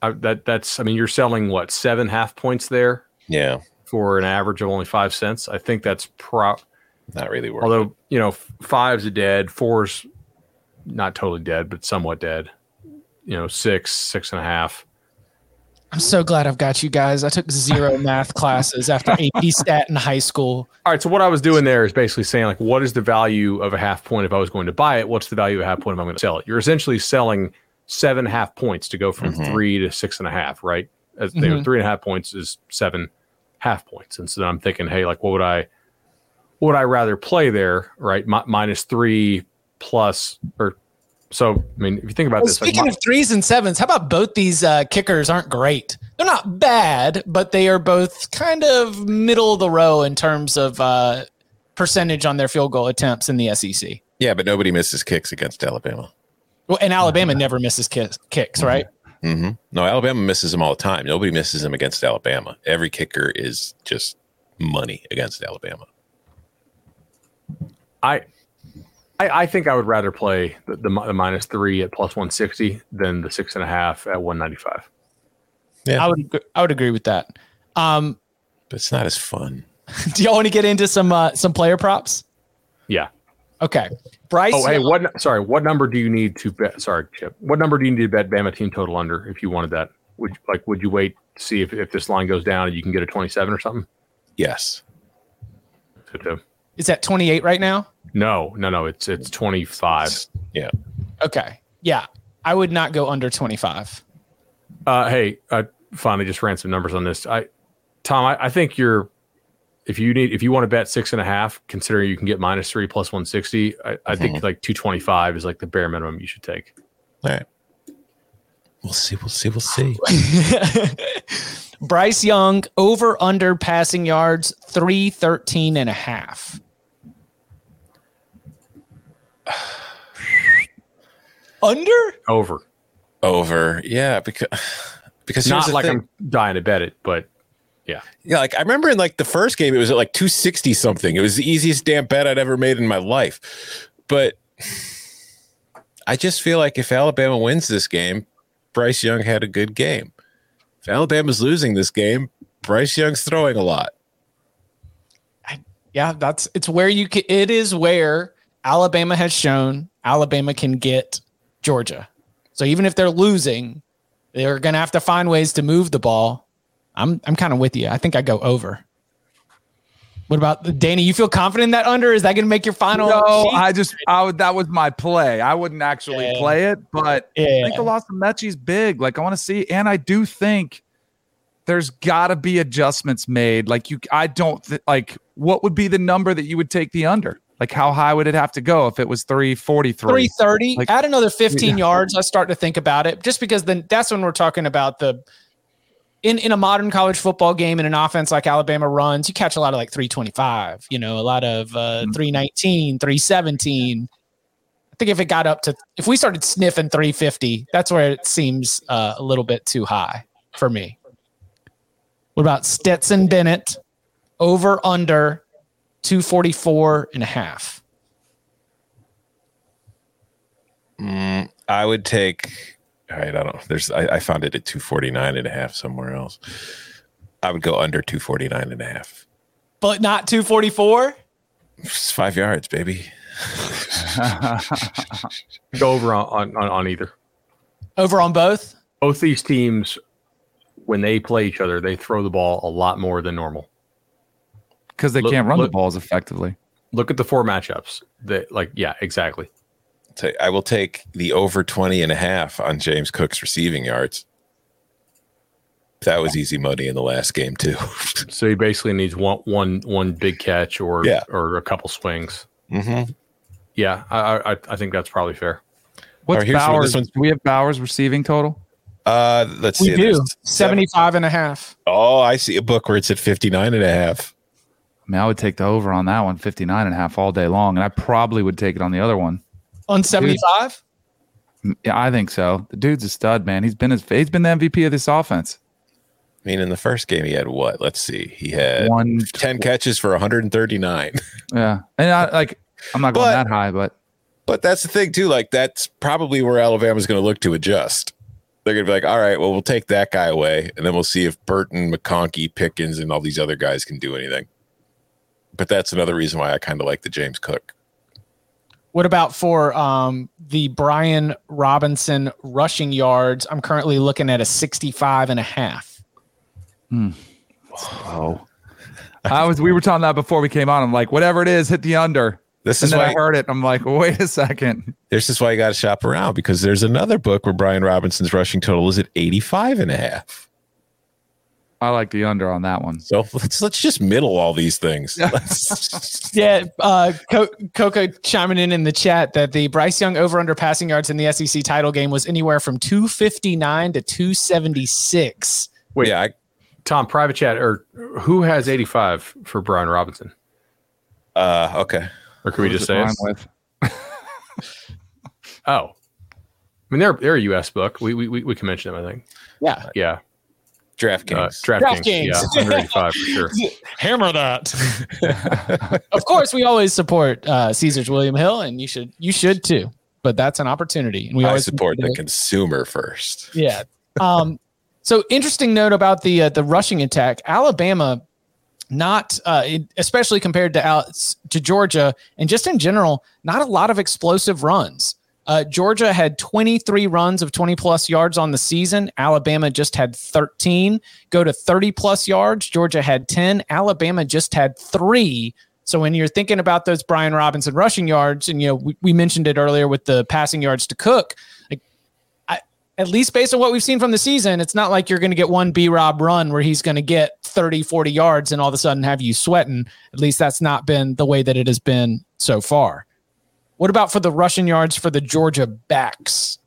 I, that that's. I mean, you're selling what seven half points there Yeah, for an average of only five cents. I think that's pro. Not really worth it. Although you know, f- five's a dead, fours not totally dead, but somewhat dead. You know, six, six and a half. I'm so glad I've got you guys. I took zero math classes after AP Stat in high school. All right. So what I was doing there is basically saying like, what is the value of a half point if I was going to buy it? What's the value of a half point if I'm going to sell it? You're essentially selling seven half points to go from Mhm. three to six and a half, right? As, you know, Mhm. three and a half points is seven half points, and so then I'm thinking, hey, like, what would I, what would I rather play there, right? Mi- minus three plus, or so. I mean, if you think about Well, this, speaking mi- of threes and sevens, how about both these uh, kickers aren't great? They're not bad, but they are both kind of middle of the row in terms of uh, percentage on their field goal attempts in the SEC. Yeah, but nobody misses kicks against Alabama. Well, and Alabama never misses kicks, kicks right? hmm No, Alabama misses them all the time. Nobody misses them against Alabama. Every kicker is just money against Alabama. I, I, I think I would rather play the, the, the minus three at plus one sixty than the six and a half at one ninety five. Yeah. I would I would agree with that. Um, But it's not as fun. do y'all want to get into some uh, some player props? Yeah. Okay, Bryce. Oh, hey, what? Sorry, what number do you need to bet? Sorry, Chip. What number do you need to bet Bama team total under if you wanted that? Would you- like would you wait to see if, if this line goes down and you can get a twenty seven or something? Yes. So, to- is that 28 right now? No, no, no. It's it's twenty five. Yeah. Okay, yeah, I would not go under 25. Uh, hey, I finally just ran some numbers on this. I, Tom, I, I think you're. If you need, if you want to bet six and a half, considering you can get minus three plus one sixty, I, I think like two twenty five is like the bare minimum you should take. All right. We'll see. We'll see. We'll see. Bryce Young over under passing yards 313 and a half. Under? Over. Over. Yeah, because because Not like thing. I'm dying to bet it, but yeah. Yeah, like I remember in like the first game, it was at like 260 something. It was the easiest damn bet I'd ever made in my life. But I just feel like if Alabama wins this game, Bryce Young had a good game. If Alabama's losing this game, Bryce Young's throwing a lot. Yeah, that's it's where you can, it is where Alabama has shown Alabama can get Georgia. So even if they're losing, they're going to have to find ways to move the ball. I'm I'm kind of with you. I think I go over. What about Danny? You feel confident in that under? Is that going to make your final? No, sheet? I just I would that was my play. I wouldn't actually Yeah. play it, but I think the loss of Metchie's big. Like I want to see, and I do think there's got to be adjustments made. Like you, I don't th- like what would be the number that you would take the under. Like how high would it have to go if it was three forty three? 330 Like- add another 15 yards i start to think about it. Just because then that's when we're talking about the in in a modern college football game in an offense like alabama runs you catch a lot of like 325 you know a lot of uh Mhm. 319 317 i think if it got up to if we started sniffing 350 that's where it seems uh, a little bit too high for me. What about stetson bennett? Over under 244 and a half Mm, I would take. All right, I don't know. There's. I, I found it at 249 and a half somewhere else. I would go under 249 and a half. but not 244 It's five yards, baby. Go over on, on, on either. over on both Both these teams, when they play each other, they throw the ball a lot more than normal. Because they Look- can't run look- the balls effectively. Look at the four matchups. That like, yeah, exactly. I will take the over 20 and a half on James Cook's receiving yards. That was easy money in the last game too. So he basically needs one one one big catch or Yeah. or a couple swings. mm-hmm. Yeah, I I, I think that's probably fair. What's here's one- Bowers? this Do we have Bowers receiving total? Uh, let's we see. do There's 75 and a half Oh, I see a book where it's at 59 and a half. I mean, I would take the over on that one, 59 and a half all day long. And I probably would take it on the other one. on 75 Yeah, I think so. The dude's a stud, man. He's been his, he's been the MVP of this offense. I mean, in the first game, he had what? Let's see. He had One, 10 catches for 139. yeah. And I like, I'm not going But- that high, but But that's the thing too. Like that's probably where Alabama's going to look to adjust. They're going to be like, all right, well, we'll take that guy away, and then we'll see if Burton, McConkey, Pickens, and all these other guys can do anything. But that's another reason why I kind of like the James Cook. What about for um, the Brian Robinson rushing yards? I'm currently looking at a 65 and a half. Oh, I was. We were talking that before we came on. I'm like, whatever it is, hit the under. This And is then why I heard it. I'm like, wait a second. this is why you got to shop around because there's another book where Brian Robinson's rushing total is at 85 and a half. I like the under on that one. So let's let's just middle all these things. Yeah, uh, Co- Coco chiming in in the chat that the Bryce Young over under passing yards in the SEC title game was anywhere from 259 to 276. Wait, yeah, I, Tom, private chat, or who has 85 for Brian Robinson? uh, okay. Or can we just say it? with? Oh, I mean, they're they're a U.S. book. We we we we can mention them. I think. Yeah. Yeah. Uh, DraftKings. DraftKings. DraftKings. Yeah, 185 for sure. Hammer that. of course, we always support uh, Caesar's William Hill, and you should you should too. But that's an opportunity, and we I always support the it. consumer first. Yeah. Um, so interesting note about the uh, the rushing attack. Alabama, not uh, especially compared to Al- to Georgia, and just in general, not a lot of explosive runs. Uh, Georgia had 23 runs of 20 plus yards on the season. Alabama just had 13. Go to 30 plus yards. Georgia had 10. Alabama just had three. So when you're thinking about those Brian Robinson rushing yards, and you know we, we mentioned it earlier with the passing yards to Cook, like at least based on what we've seen from the season, it's not like you're going to get one B Rob run where he's going to get 30, 40 yards and all of a sudden have you sweating. At least that's not been the way that it has been so far. What about for the rushing yards for the Georgia backs?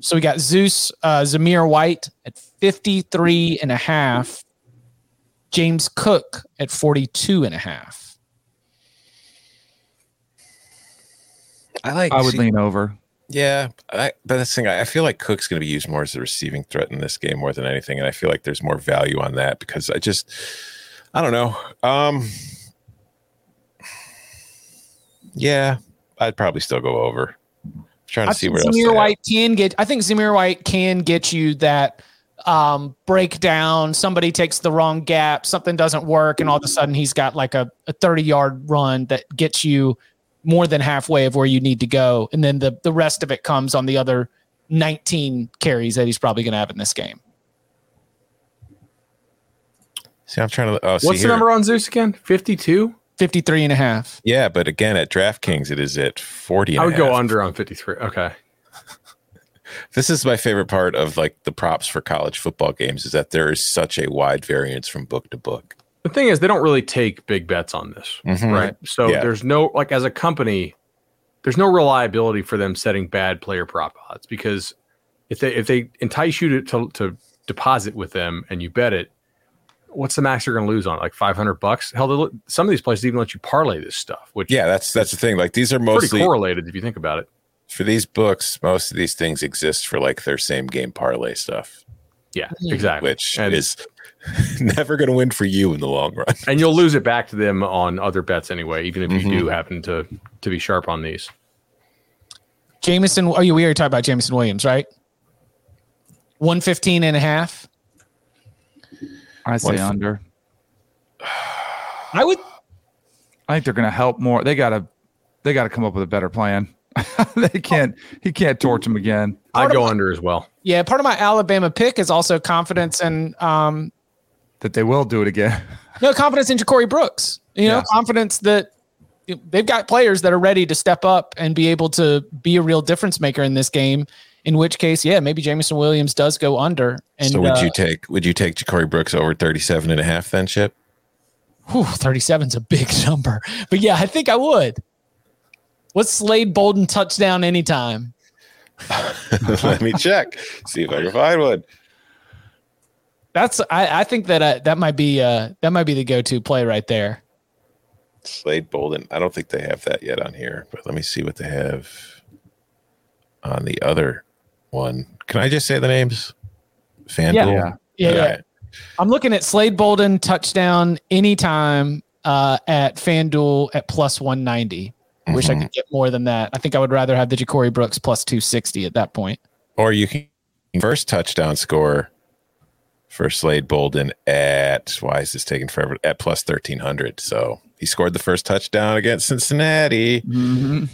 So we got Zeus, uh, Zamir White at 53 and a half, James Cook at 42 and a half. I like. I would see- lean over. Yeah, I, but that's the thing. I I feel like Cook's going to be used more as a receiving threat in this game more than anything, and I feel like there's more value on that because I just, I don't know. Um, yeah, I'd probably still go over. trying to I see think where else. they have. White can get. I think Zamir White can get you that um, breakdown. Somebody takes the wrong gap, something doesn't work, and all of a sudden he's got like a, a thirty yard run that gets you more than halfway of where you need to go, and then the the rest of it comes on the other nineteen carries that he's probably going to have in this game. See, I'm trying to. Oh, see What's the here. number on Zeus again? 52. 53 and a half. Yeah, but again, at DraftKings, it is at 40. and I a would go half. under on 53. Okay. This is my favorite part of like the props for college football games is that there is such a wide variance from book to book. The thing is, they don't really take big bets on this, Mhm. right? So Yeah. there's no like as a company, there's no reliability for them setting bad player prop odds because if they if they entice you to to, to deposit with them and you bet it, what's the max you're going to lose on it? Like 500 bucks? Hell, they look- some of these places even let you parlay this stuff, which Yeah, that's that's the thing. Like these are pretty mostly correlated if you think about it. for these books. Most of these things exist for like their same game parlay stuff, Yeah, Mhm. exactly. which and, is never going to win for you in the long run. and you'll lose it back to them on other bets anyway, even if you Mhm. do happen to to be sharp on these. Jameson, oh, yeah, we already talked about Jameson Williams, right? 115 and a half. I say One- under. I would I think they're going to help more. They got to they got to come up with a better plan. they can't. He can't torch him again. I'd go of- under as well. Yeah, part of my Alabama pick is also confidence in um That they will do it again. no confidence in Ja'Corey Brooks. You know, Yeah. confidence that they've got players that are ready to step up and be able to be a real difference maker in this game. In which case, yeah, maybe Jameson Williams does go under. And so would uh, you take would you take Ja'Corey Brooks over 37 and a half then, Chip? whew, 37 is a big number. But yeah, I think I would. What's Slade Bolden touchdown anytime? Let me check. See if I can find one. That's I, I think that uh, that might be uh that might be the go-to play right there. Slade Bolden. I don't think they have that yet on here, but let me see what they have on the other one. Can I just say the names? FanDuel. Yeah. Yeah. Yeah, yeah. right. I'm looking at Slade Bolden touchdown anytime uh, at FanDuel at plus 190. Wish I Mhm. could get more than that. I think I would rather have the Ja'Corey Brooks plus 260 at that point. Or you can first touchdown score for Slade Bolden at why is this taking forever? At plus thirteen hundred. So he scored the first touchdown against Cincinnati. Mhm.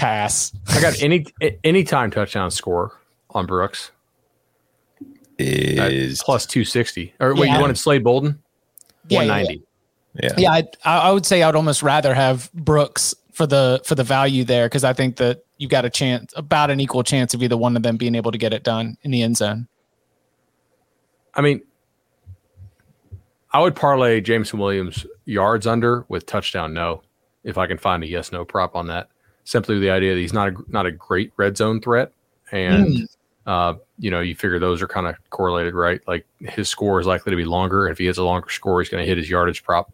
Pass. I got any any time touchdown score on Brooks at Is plus two sixty. Or wait, Yeah. you wanted Slade Bolden? Yeah, One yeah, yeah. Yeah, I, I would say I'd almost rather have Brooks for the for the value there because I think that you've got a chance, about an equal chance of either one of them being able to get it done in the end zone. I mean, I would parlay Jameson Williams yards under with touchdown no, if I can find a yes no prop on that. Simply with the idea that he's not a not a great red zone threat, and uh, you know you figure those are kind of correlated, right? Like his score is likely to be longer. And if he has a longer score, he's going to hit his yardage prop.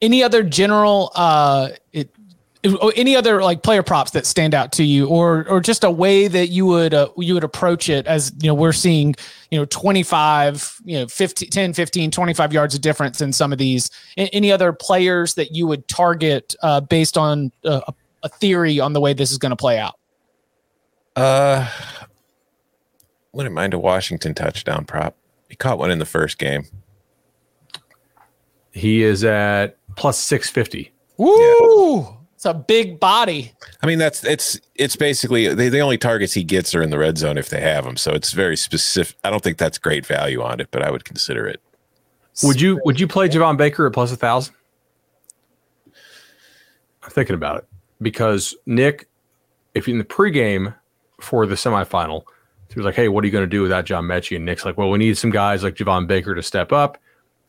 Any other general, uh, it, it- or any other like player props that stand out to you, or or just a way that you would uh, you would approach it as you know we're seeing you know 25 you know 15 10 15 25 yards of difference in some of these any other players that you would target uh, based on uh, a, a theory on the way this is going to play out Uh, wouldn't mind a Washington touchdown prop. He caught one in the first game. He is at plus six fifty. Woo! It's a big body. I mean, that's it's it's basically the, the only targets he gets are in the red zone if they have them. So it's very specific. I don't think that's great value on it, but I would consider it. Would you would you play Javon Baker at plus a thousand? I'm thinking about it because Nick, if in the pregame for the semifinal, he was like, "Hey, what are you going to do without John Metchie?" And Nick's like, "Well, we need some guys like Javon Baker to step up."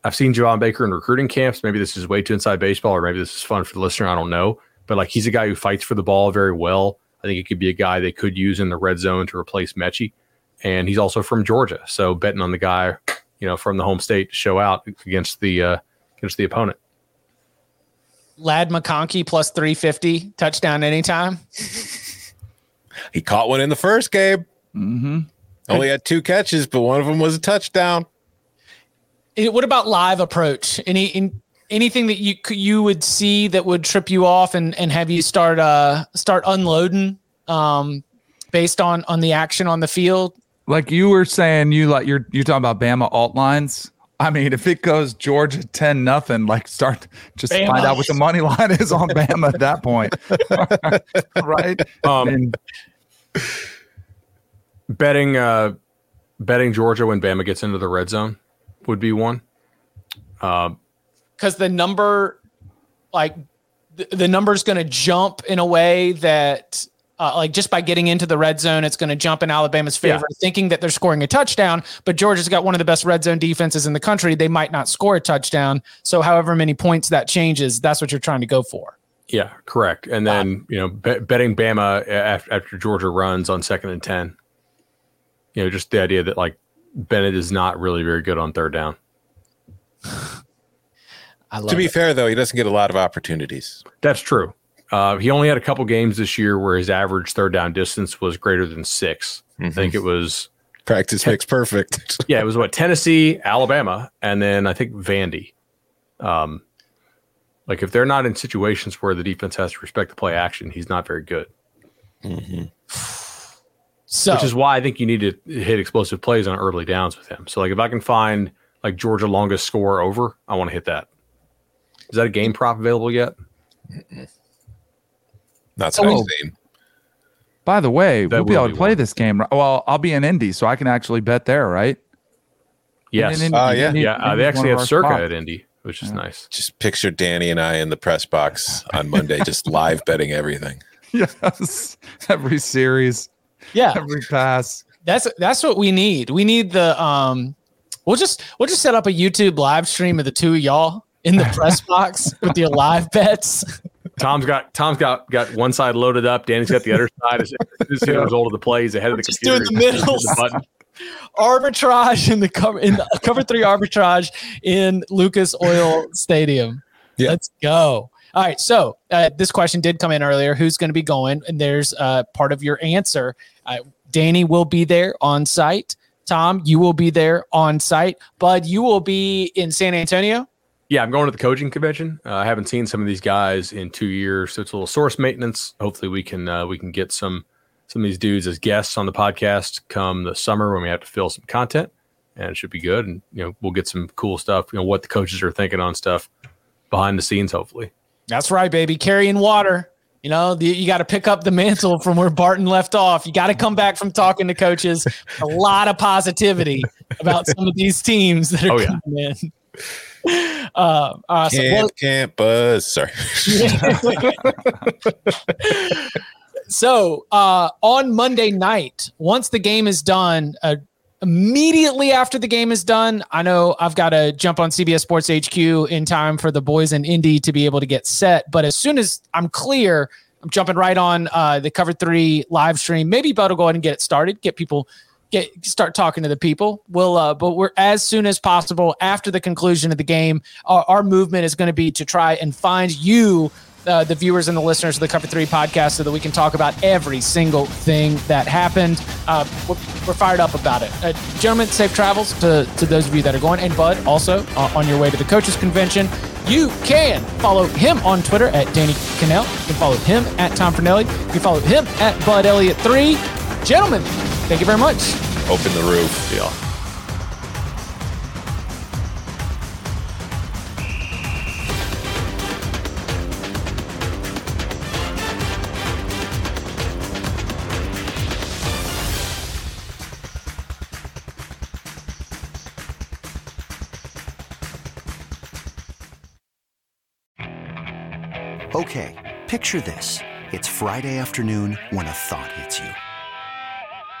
I've seen Javon Baker in recruiting camps. Maybe this is way too inside baseball, or maybe this is fun for the listener. I don't know, but like he's a guy who fights for the ball very well. I think he could be a guy they could use in the red zone to replace Metchie, and he's also from Georgia, so betting on the guy you know, from the home state to show out against the uh, against the opponent. Ladd McConkey plus 350 touchdown anytime. He caught one in the first game. Mm-hmm. Only had two catches, but one of them was a touchdown. What about live approach? Any in, anything that you you would see that would trip you off and and have you start uh start unloading um based on on the action on the field? Like you were saying, you like you're you're talking about Bama alt lines. I mean, if it goes Georgia ten nothing, like start just Bama. find out what the money line is on Bama at that point, right? Um, And betting uh, betting Georgia when Bama gets into the red zone would be one. Um, because the number like the, the number's going to jump in a way that uh, like just by getting into the red zone it's going to jump in alabama's favor thinking that they're scoring a touchdown but georgia's got one of the best red zone defenses in the country they might not score a touchdown so however many points that changes that's what you're trying to go for yeah, correct. And then you know, bet, betting Bama after, after Georgia runs on second and ten. You know, just the idea that like Bennett is not really very good on third down. i love To be it. fair, though, he doesn't get a lot of opportunities. That's true. Uh, he only had a couple games this year where his average third down distance was greater than 6 I think it was Practice makes perfect. yeah, it was what Tennessee, Alabama, and then I think Vandy. Um, like if they're not in situations where the defense has to respect the play action, he's not very good. so Which is why I think you need to hit explosive plays on early downs with him. So like if I can find like Georgia longest score over, I want to hit that. Is that a game prop available yet? Not so Oh. I've seen. by the way, That we'll be able to play one. this game. Well, I'll be in Indy, so I can actually bet there, right? Yes. And- and- Uh, yeah. and- yeah, uh, they actually have our Circa spots. at Indy, which is nice. Just picture Danny and I in the press box on Monday, just live betting everything. Yes, every series, yeah every pass. That's that's what we need. We need the um we'll just we'll just set up a YouTube live stream of the two of y'all in the press box with your live bets. Tom's got Tom's got got one side loaded up. Danny's got the other side. As soon as he the result of the plays ahead of the Just computer. doing the middle. pushes button. Arbitrage in the cover in the cover three arbitrage in Lucas Oil Stadium. Yeah. Let's go. All right. So uh, this question did come in earlier. Who's going to be going? And there's uh, part of your answer. Uh, Danny will be there on site. Tom, you will be there on site. Bud, you will be in San Antonio. Yeah, I'm going to the coaching convention. Uh, I haven't seen some of these guys in two years, so it's a little source maintenance. Hopefully, we can uh, we can get some some of these dudes as guests on the podcast come the summer when we have to fill some content, and it should be good. And you know, we'll get some cool stuff. You know, what the coaches are thinking on stuff behind the scenes. Hopefully, That's right, baby. Carrying water You know, the, you got to pick up the mantle from where Barton left off. You got to come back from talking to coaches. A lot of positivity about some of these teams that are oh, yeah. coming in. Uh, awesome. Can't, well. Sorry. so uh, on Monday night, once the game is done, uh, immediately after the game is done, I know I've got to jump on CBS Sports HQ in time for the boys in Indy to be able to get set. But as soon as I'm clear, I'm jumping right on uh, the Cover Three live stream. Maybe Bud will go ahead and get it started, get people get start talking to the people. We'll, uh, but we're as soon as possible after the conclusion of the game. Our, our movement is going to be to try and find you uh, the viewers and the listeners of the Cover Three podcast so that we can talk about every single thing that happened. Uh, we're, we're, fired up about it. Uh, gentlemen, safe travels to, to those of you that are going. And Bud, also uh, on your way to the coaches convention, you can follow him on Twitter at Danny Kanell. You can follow him at Tom Fornelli. You can follow him at Bud Elliott3. Gentlemen, thank you very much. Open the roof, y'all. Okay, picture this. It's Friday afternoon when a thought hits you.